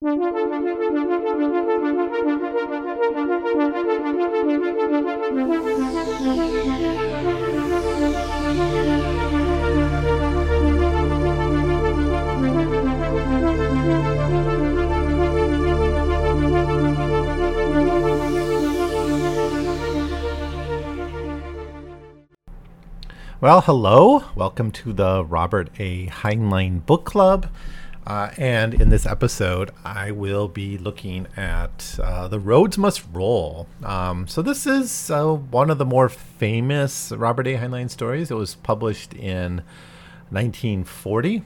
Well, hello. Welcome to the Robert A. Heinlein Book Club. Uh, and in this episode, I will be looking at uh, The Roads Must Roll. Um, so, this is uh, one of the more famous Robert A. Heinlein stories. It was published in 1940.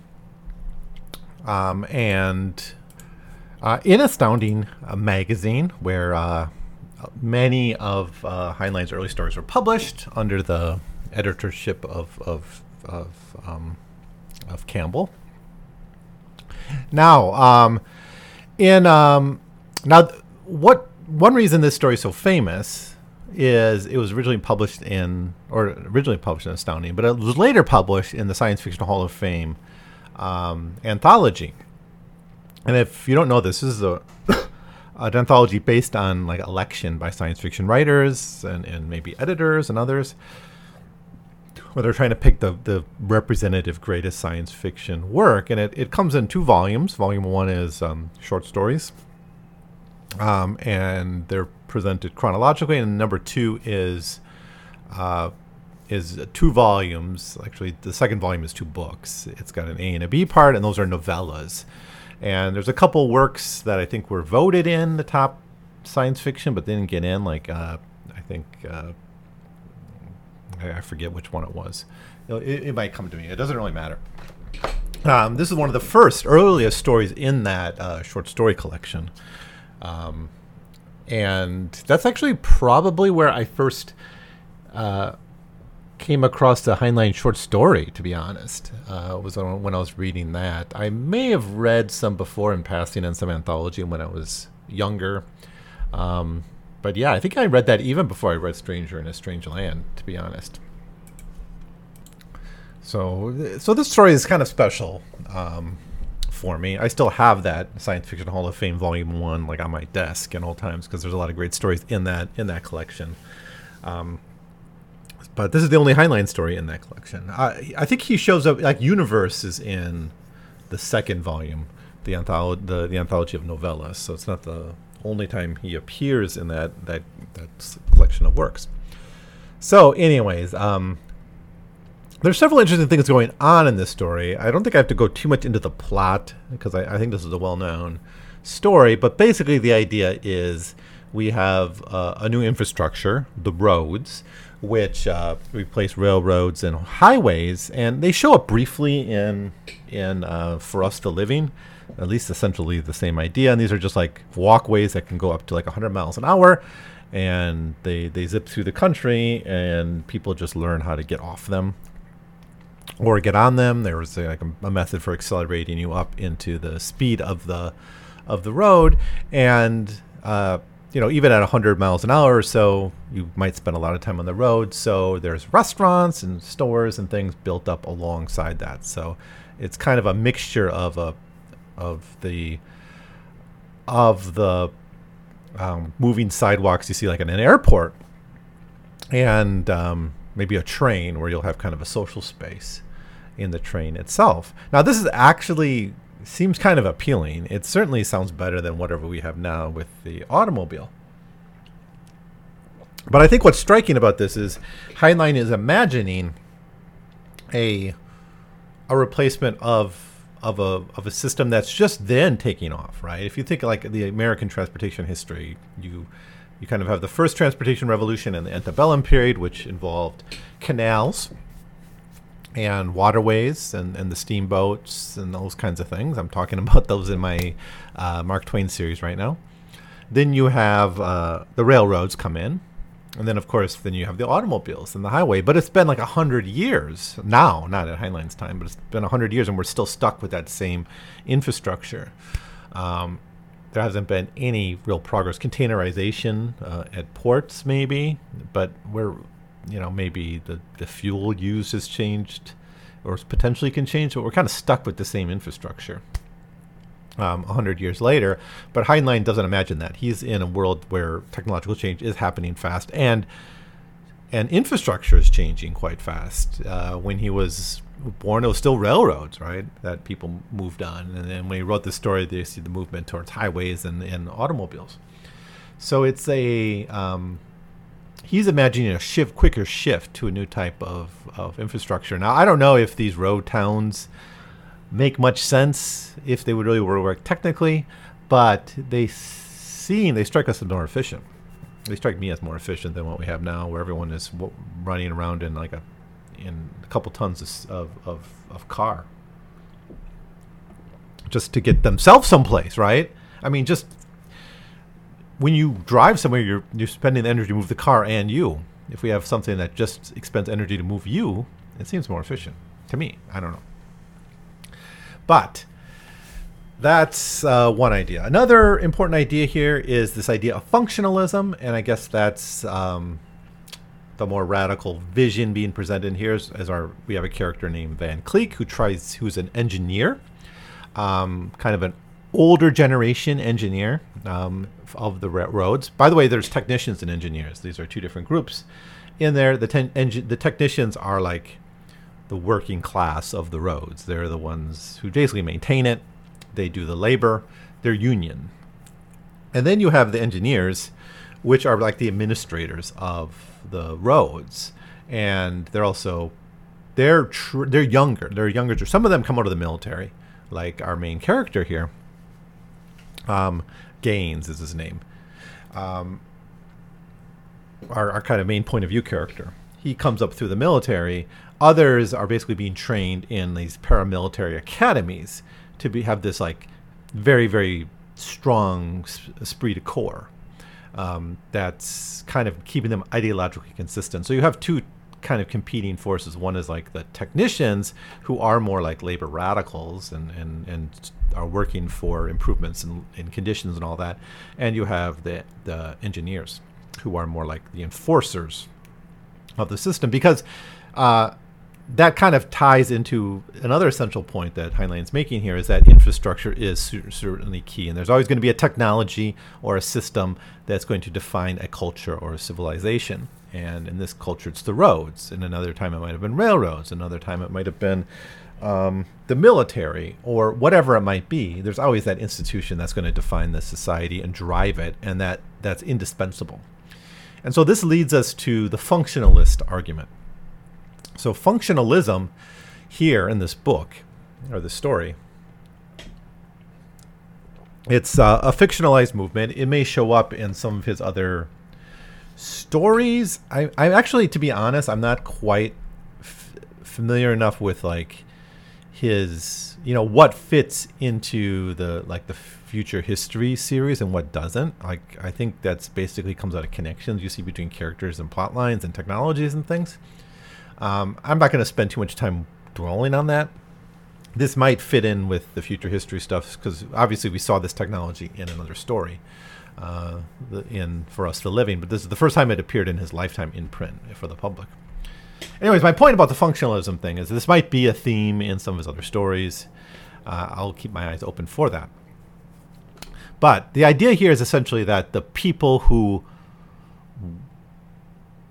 Um, and uh, in Astounding uh, magazine, where uh, many of Heinlein's early stories were published under the editorship of of of, um, of Campbell. Now, um, in um, now, what one reason this story is so famous is it was originally published in, or originally published in Astounding, but it was later published in the Science Fiction Hall of Fame um, anthology. And if you don't know this, this is a an anthology based on like election by science fiction writers and, and maybe editors and others where they're trying to pick the, the representative greatest science fiction work. And it, it comes in two volumes. Volume one is um, short stories, um, and they're presented chronologically. And number two is uh, is two volumes. Actually, the second volume is two books. It's got an A and a B part, and those are novellas. And there's a couple works that I think were voted in the top science fiction, but they didn't get in. Like uh, I think uh, I forget which one it was. It, it might come to me. It doesn't really matter. Um, this is one of the first, earliest stories in that uh, short story collection. Um, and that's actually probably where I first uh, came across the Heinlein short story, to be honest. Uh, was when I was reading that. I may have read some before in passing in some anthology when I was younger. Um, but yeah, I think I read that even before I read Stranger in a Strange Land, to be honest. So, so this story is kind of special um, for me. I still have that Science Fiction Hall of Fame Volume One, like on my desk in old times, because there's a lot of great stories in that in that collection. Um, but this is the only Heinlein story in that collection. I, I think he shows up like Universe is in the second volume, the anthology, the, the anthology of novellas. So it's not the only time he appears in that that that collection of works. So, anyways, um, there's several interesting things going on in this story. I don't think I have to go too much into the plot because I, I think this is a well-known story. But basically, the idea is we have uh, a new infrastructure, the roads, which uh, replace railroads and highways, and they show up briefly in in uh, For Us the Living at least essentially the same idea. And these are just like walkways that can go up to like 100 miles an hour. And they, they zip through the country, and people just learn how to get off them or get on them. There was like a, a method for accelerating you up into the speed of the of the road, and uh, you know even at 100 miles an hour or so, you might spend a lot of time on the road. So there's restaurants and stores and things built up alongside that. So it's kind of a mixture of a of the of the um, moving sidewalks you see like in an airport and um, maybe a train where you'll have kind of a social space in the train itself. Now this is actually seems kind of appealing. It certainly sounds better than whatever we have now with the automobile. But i think what's striking about this is heinlein is imagining a a replacement of of a of a system that's just then taking off, right? If you think like the American transportation history, you you kind of have the first transportation revolution and the antebellum period, which involved canals and waterways and, and the steamboats and those kinds of things. I'm talking about those in my uh, Mark Twain series right now. Then you have uh, the railroads come in, and then, of course, then you have the automobiles and the highway. But it's been like a hundred years now, not at Heinlein's time, but it's been a hundred years, and we're still stuck with that same infrastructure. Um, there hasn't been any real progress. Containerization uh, at ports, maybe, but we're, you know, maybe the, the fuel used has changed or potentially can change, but we're kind of stuck with the same infrastructure. Um, 100 years later. But Heinlein doesn't imagine that. He's in a world where technological change is happening fast and and infrastructure is changing quite fast. Uh, when he was born, it was still railroads, right? That people moved on. And then when he wrote the story, they see the movement towards highways and, and automobiles. So it's a um, he's imagining a shift, quicker shift to a new type of, of infrastructure. Now, I don't know if these road towns make much sense if they would really work technically, but they seem they strike us as more efficient. They strike me as more efficient than what we have now, where everyone is running around in like a in a couple tons of, of, of car just to get themselves someplace, right? I mean, just when you drive somewhere, you're you're spending the energy to move the car and you. If we have something that just expends energy to move you, it seems more efficient to me. I don't know, but that's uh, one idea. Another important idea here is this idea of functionalism, and I guess that's um, the more radical vision being presented here. As, as, our we have a character named Van Kleeck who tries, who's an engineer, um, kind of an older generation engineer um, of the roads. By the way, there's technicians and engineers. These are two different groups. In there, the ten, engi- the technicians are like the working class of the roads. They're the ones who basically maintain it they do the labor, they're union. And then you have the engineers, which are like the administrators of the roads, and they're also they're tr- they're younger. They're younger. Some of them come out of the military, like our main character here. Um, Gaines is his name. Um, our, our kind of main point of view character. He comes up through the military. Others are basically being trained in these paramilitary academies to be have this like very very strong esprit de corps um, that's kind of keeping them ideologically consistent. So you have two kind of competing forces. One is like the technicians who are more like labor radicals and, and, and are working for improvements in, in conditions and all that. And you have the, the engineers who are more like the enforcers of the system because uh, that kind of ties into another essential point that Heinlein's making here is that infrastructure is certainly key. And there's always going to be a technology or a system that's going to define a culture or a civilization. And in this culture, it's the roads. In another time, it might have been railroads. Another time, it might have been um, the military or whatever it might be. There's always that institution that's going to define the society and drive it. And that, that's indispensable. And so this leads us to the functionalist argument so functionalism here in this book or the story it's uh, a fictionalized movement. It may show up in some of his other stories. I, I actually, to be honest, I'm not quite f- familiar enough with like his, you know, what fits into the like the future history series and what doesn't. Like, I think that's basically comes out of connections you see between characters and plot lines and technologies and things. Um, I'm not going to spend too much time dwelling on that. This might fit in with the future history stuff because obviously we saw this technology in another story, uh, in For Us the Living, but this is the first time it appeared in his lifetime in print for the public. Anyways, my point about the functionalism thing is this might be a theme in some of his other stories. Uh, I'll keep my eyes open for that. But the idea here is essentially that the people who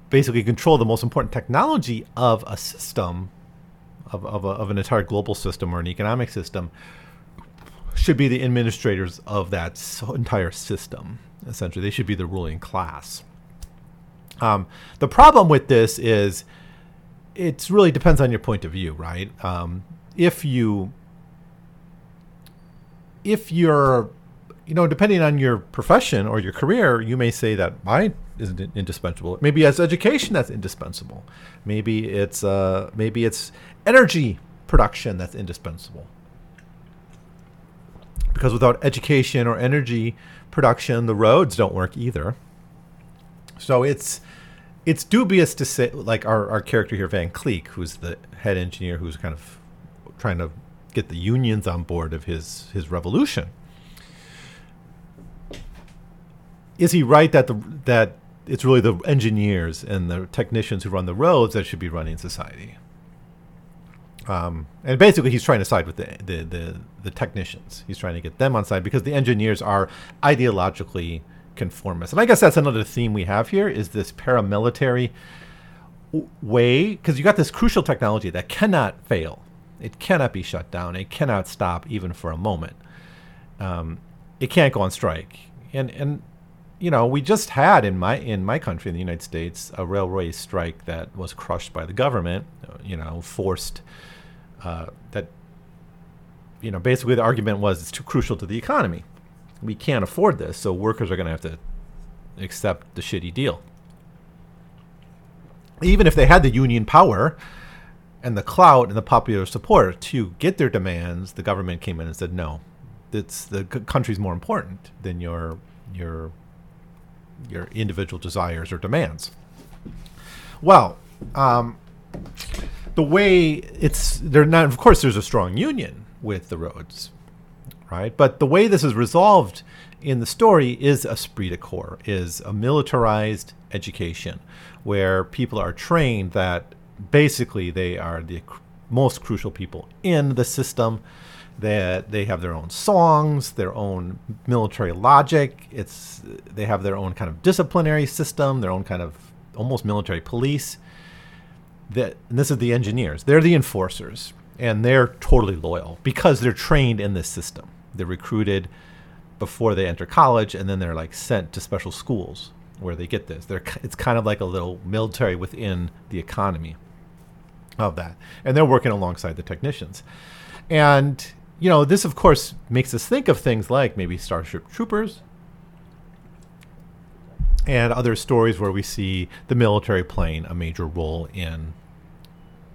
basically control the most important technology of a system, of, of, a, of an entire global system or an economic system, should be the administrators of that entire system. Essentially, they should be the ruling class. Um, the problem with this is it really depends on your point of view, right? Um, if you if you're you know, depending on your profession or your career, you may say that mine isn't indispensable. Maybe as education that's indispensable. Maybe it's uh, maybe it's energy production that's indispensable. Because without education or energy production, the roads don't work either. So it's it's dubious to say like our, our character here, Van Kleeck, who's the head engineer who's kind of trying to get the unions on board of his his revolution is he right that the that it's really the engineers and the technicians who run the roads that should be running society? Um, and basically, he's trying to side with the, the, the, the technicians. He's trying to get them on side because the engineers are ideologically conformist. And I guess that's another theme we have here is this paramilitary way because you got this crucial technology that cannot fail. It cannot be shut down. It cannot stop even for a moment. Um, it can't go on strike. And and you know, we just had in my in my country, in the United States, a railway strike that was crushed by the government. You know, forced uh, that. You know, basically the argument was it's too crucial to the economy. We can't afford this, so workers are going to have to accept the shitty deal. Even if they had the union power and the clout and the popular support to get their demands, the government came in and said no. It's the country's more important than your your your individual desires or demands. Well, um, the way it's they're not. Of course, there's a strong union with the roads, right? But the way this is resolved in the story is esprit de corps, is a militarized education where people are trained that basically they are the most crucial people in the system that they have their own songs, their own military logic. It's they have their own kind of disciplinary system, their own kind of almost military police. That and this is the engineers. They're the enforcers, and they're totally loyal because they're trained in this system. They're recruited before they enter college, and then they're like sent to special schools where they get this. They're it's kind of like a little military within the economy of that, and they're working alongside the technicians. And you know, this of course makes us think of things like maybe Starship Troopers and other stories where we see the military playing a major role in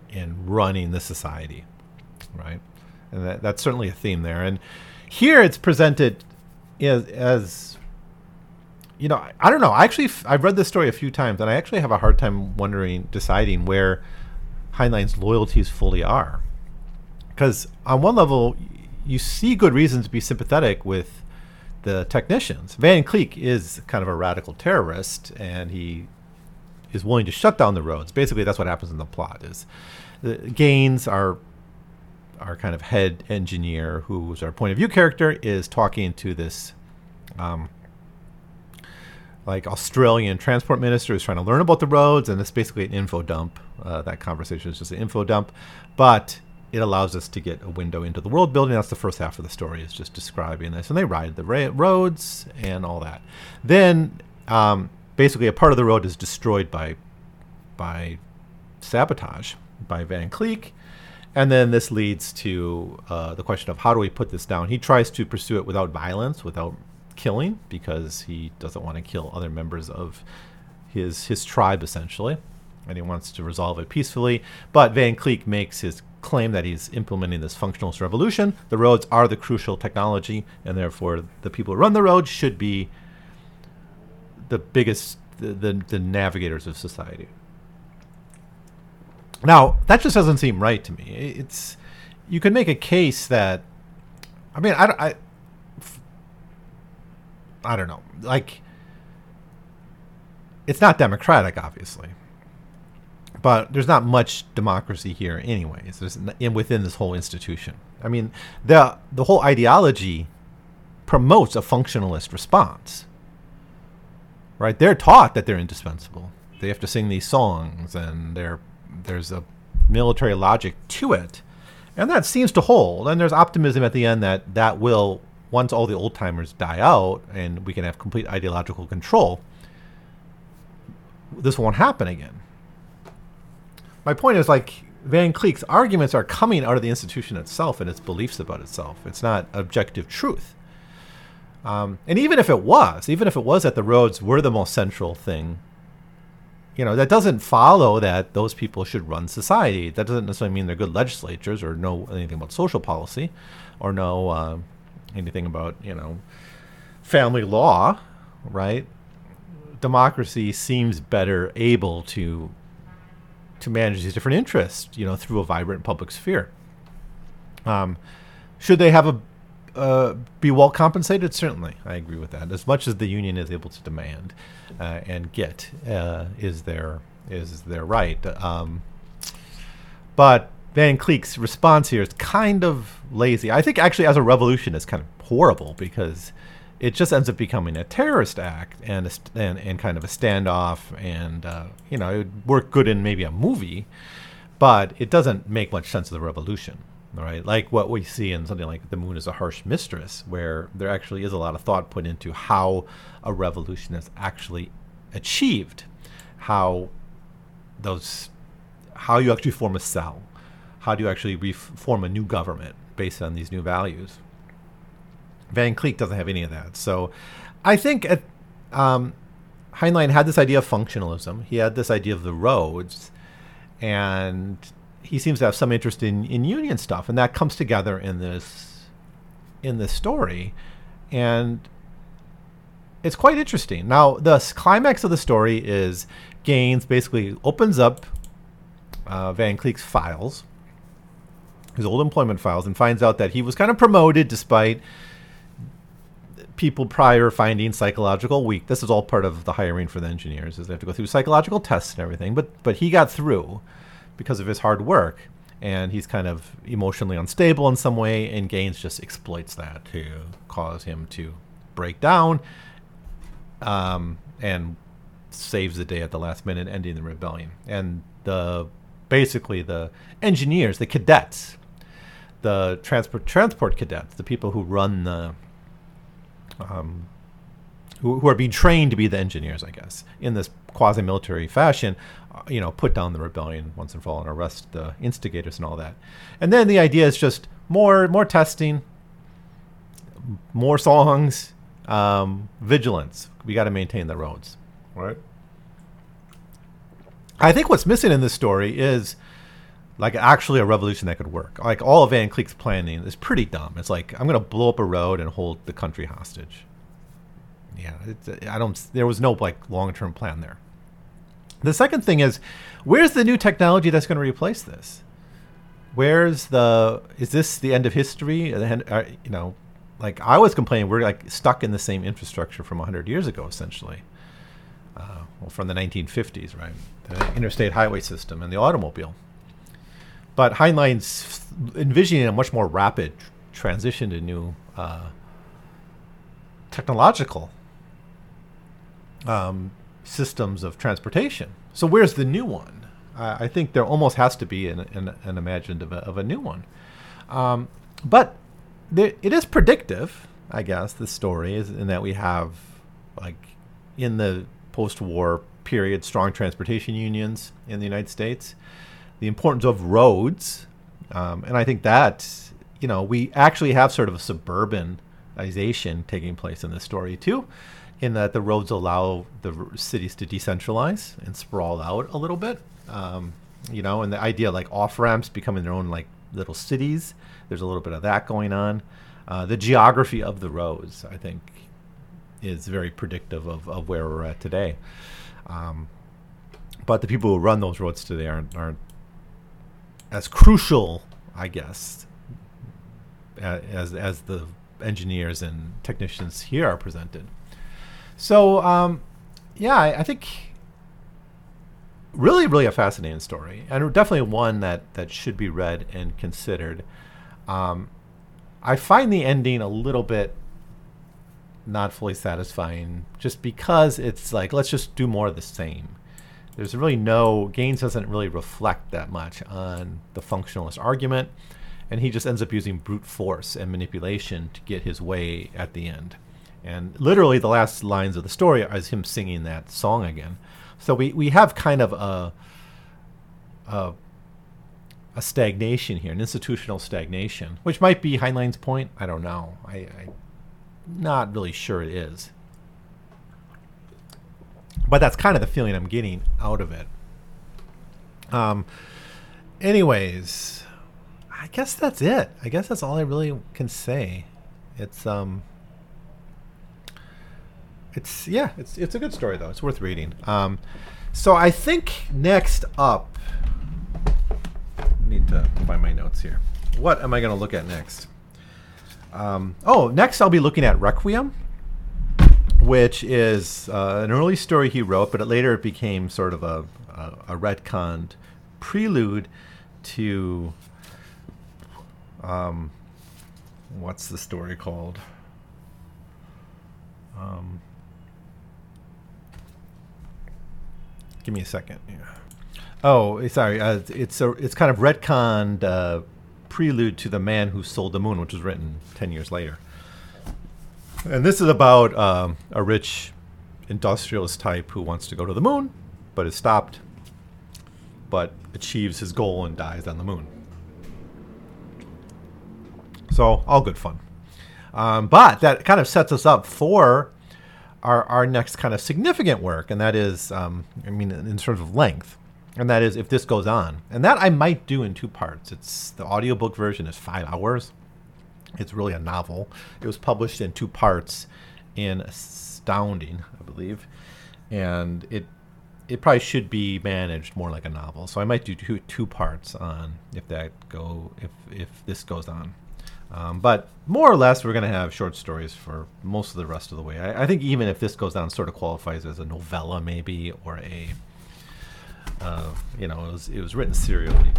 in running the society, right? And that, that's certainly a theme there. And here it's presented as, as you know, I, don't know. I actually I've read this story a few times, and I actually have a hard time wondering, deciding where Heinlein's loyalties fully are. Because on one level, you see good reasons to be sympathetic with the technicians. Van Kleeck is kind of a radical terrorist, and he is willing to shut down the roads. Basically, that's what happens in the plot. Is the Gaines our our kind of head engineer, who's our point of view character, is talking to this. Um, like Australian transport minister who's trying to learn about the roads, and it's basically an info dump. Uh, that conversation is just an info dump, but it allows us to get a window into the world building. That's the first half of the story is just describing this, and they ride the ra- roads and all that. Then, um, basically, a part of the road is destroyed by by sabotage by Van Kleeck, and then this leads to uh, the question of how do we put this down. He tries to pursue it without violence, without killing, because he doesn't want to kill other members of his his tribe, essentially, and he wants to resolve it peacefully. But Van Kleeck makes his claim that he's implementing this functionalist revolution. The roads are the crucial technology, and therefore the people who run the roads should be the biggest, the, the, the navigators of society. Now, that just doesn't seem right to me. It's you can make a case that, I mean, I, I, I don't know, like it's not democratic, obviously but there's not much democracy here, anyways. There's in within this whole institution. I mean, the the whole ideology promotes a functionalist response. Right? They're taught that they're indispensable. They have to sing these songs, and there's a military logic to it, and that seems to hold. And there's optimism at the end that that will, once all the old timers die out, and we can have complete ideological control. This won't happen again my point is like Van Kleeck's arguments are coming out of the institution itself and its beliefs about itself. It's not objective truth. Um, and even if it was, even if it was that the roads were the most central thing, you know, that doesn't follow that those people should run society. That doesn't necessarily mean they're good legislators or know anything about social policy or know uh, anything about, you know, family law, right? Democracy seems better able to to manage these different interests, you know, through a vibrant public sphere. Um, should they have a uh, be well compensated? Certainly, I agree with that. As much as the union is able to demand uh, and get uh, is their is their right. Um, but Van Kleeck's response here is kind of lazy. I think actually, as a revolution, it's kind of horrible because it just ends up becoming a terrorist act and a, and, and kind of a standoff, and uh, you know, it would work good in maybe a movie, but it doesn't make much sense of the revolution. Right, like what we see in something like "The Moon is a Harsh Mistress," where there actually is a lot of thought put into how a revolution is actually achieved, how those, how you actually form a cell, how do you actually re- form a new government based on these new values. Van Kleeck doesn't have any of that, so I think at, um, Heinlein had this idea of functionalism. He had this idea of the roads, and he seems to have some interest in, in union stuff, and that comes together in this in this story, and it's quite interesting. Now, the climax of the story is Gaines basically opens up uh, Van Kleeck's files, his old employment files, and finds out that he was kind of promoted despite people prior finding psychological weak. This is all part of the hiring for the engineers, is they have to go through psychological tests and everything. But but he got through because of his hard work, and he's kind of emotionally unstable in some way, and Gaines just exploits that to cause him to break down, um, and saves the day at the last minute, ending the rebellion. And the basically the engineers, the cadets, the transport transport cadets, the people who run the um, who, are being trained to be the engineers, I guess, in this quasi-military fashion, uh, you know, put down the rebellion once and for all and arrest the instigators and all that. And then the idea is just more, more testing, more songs, um, vigilance. We got to maintain the roads, right? I think what's missing in this story is like actually a revolution that could work. Like all of Van Kleeck's planning is pretty dumb. It's like I'm going to blow up a road and hold the country hostage. Yeah, I don't. There was no like long term plan there. The second thing is, where's the new technology that's going to replace this? Where's the? Is this the end of history? Uh, you know, like I was complaining, we're like stuck in the same infrastructure from 100 years ago, essentially. Uh, well, from the 1950s, right? The interstate highway system and the automobile. But Heinlein's envisioning a much more rapid transition to new uh, technological um, systems of transportation. So where's the new one? Uh, I think there almost has to be an, an, an imagined of a, new one. Um, but there, it is predictive, I guess, the story is in that we have, like, in the post-war period, strong transportation unions in the United States the importance of roads, um, and I think that you know we actually have sort of a suburbanization taking place in this story too, in that the roads allow the cities to decentralize and sprawl out a little bit. Um, you know, and the idea like off ramps becoming their own like little cities. There's a little bit of that going on. Uh, the geography of the roads, I think, is very predictive of, of where we're at today. Um, but the people who run those roads today aren't, aren't as crucial, I guess, as as the engineers and technicians here are presented. So, um, yeah, I, I, think really, really a fascinating story, and definitely one that that should be read and considered. Um, I find the ending a little bit not fully satisfying, just because it's like let's just do more of the same there's really no Gaines doesn't really reflect that much on the functionalist argument, and he just ends up using brute force and manipulation to get his way at the end. And literally, the last lines of the story is him singing that song again. So we, we have kind of a, a a stagnation here, an institutional stagnation, which might be Heinlein's point. I don't know. I, I'm not really sure it is but that's kind of the feeling I'm getting out of it. Um, anyways, I guess that's it. I guess that's all I really can say. It's um, it's yeah, it's it's a good story though. It's worth reading. Um, so I think next up, I need to find my notes here. What am I going to look at next? Um, oh, next I'll be looking at Requiem which is uh, an early story he wrote, but it later it became sort of a, a, a retconned prelude to Um, what's the story called? Um, give me a second. Yeah. Oh, eh, sorry. Uh, it's a it's kind of retconned uh, prelude to the man who sold the moon, which was written ten years later. And this is about um, a rich industrialist type who wants to go to the moon, but is stopped, but achieves his goal and dies on the moon. So all good fun. Um, but that kind of sets us up for our, our next kind of significant work, and that is, um, I mean, in terms of length, and that is if this goes on. And that I might do in two parts. It's the audiobook version is five hours. It's really a novel. It was published in two parts in Astounding, I believe, and it it probably should be managed more like a novel. So I might do two two parts on if that go if if this goes on. Um, but more or less, we're going to have short stories for most of the rest of the way. I, I, think even if this goes down, sort of qualifies as a novella, maybe, or a, uh, you know, it was, it was written serially.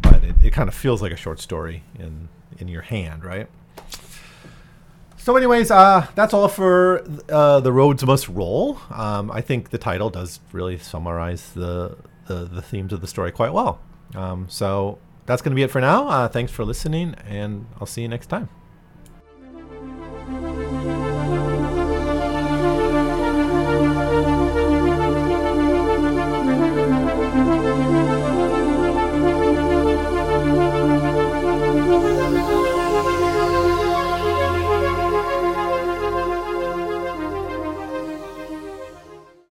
But it, it kind of feels like a short story in, in your hand, right? So, anyways, uh, that's all for uh, the roads must roll. Um, I think the title does really summarize the, the, the themes of the story quite well. Um, so that's going to be it for now. Uh, thanks for listening, and I'll see you next time.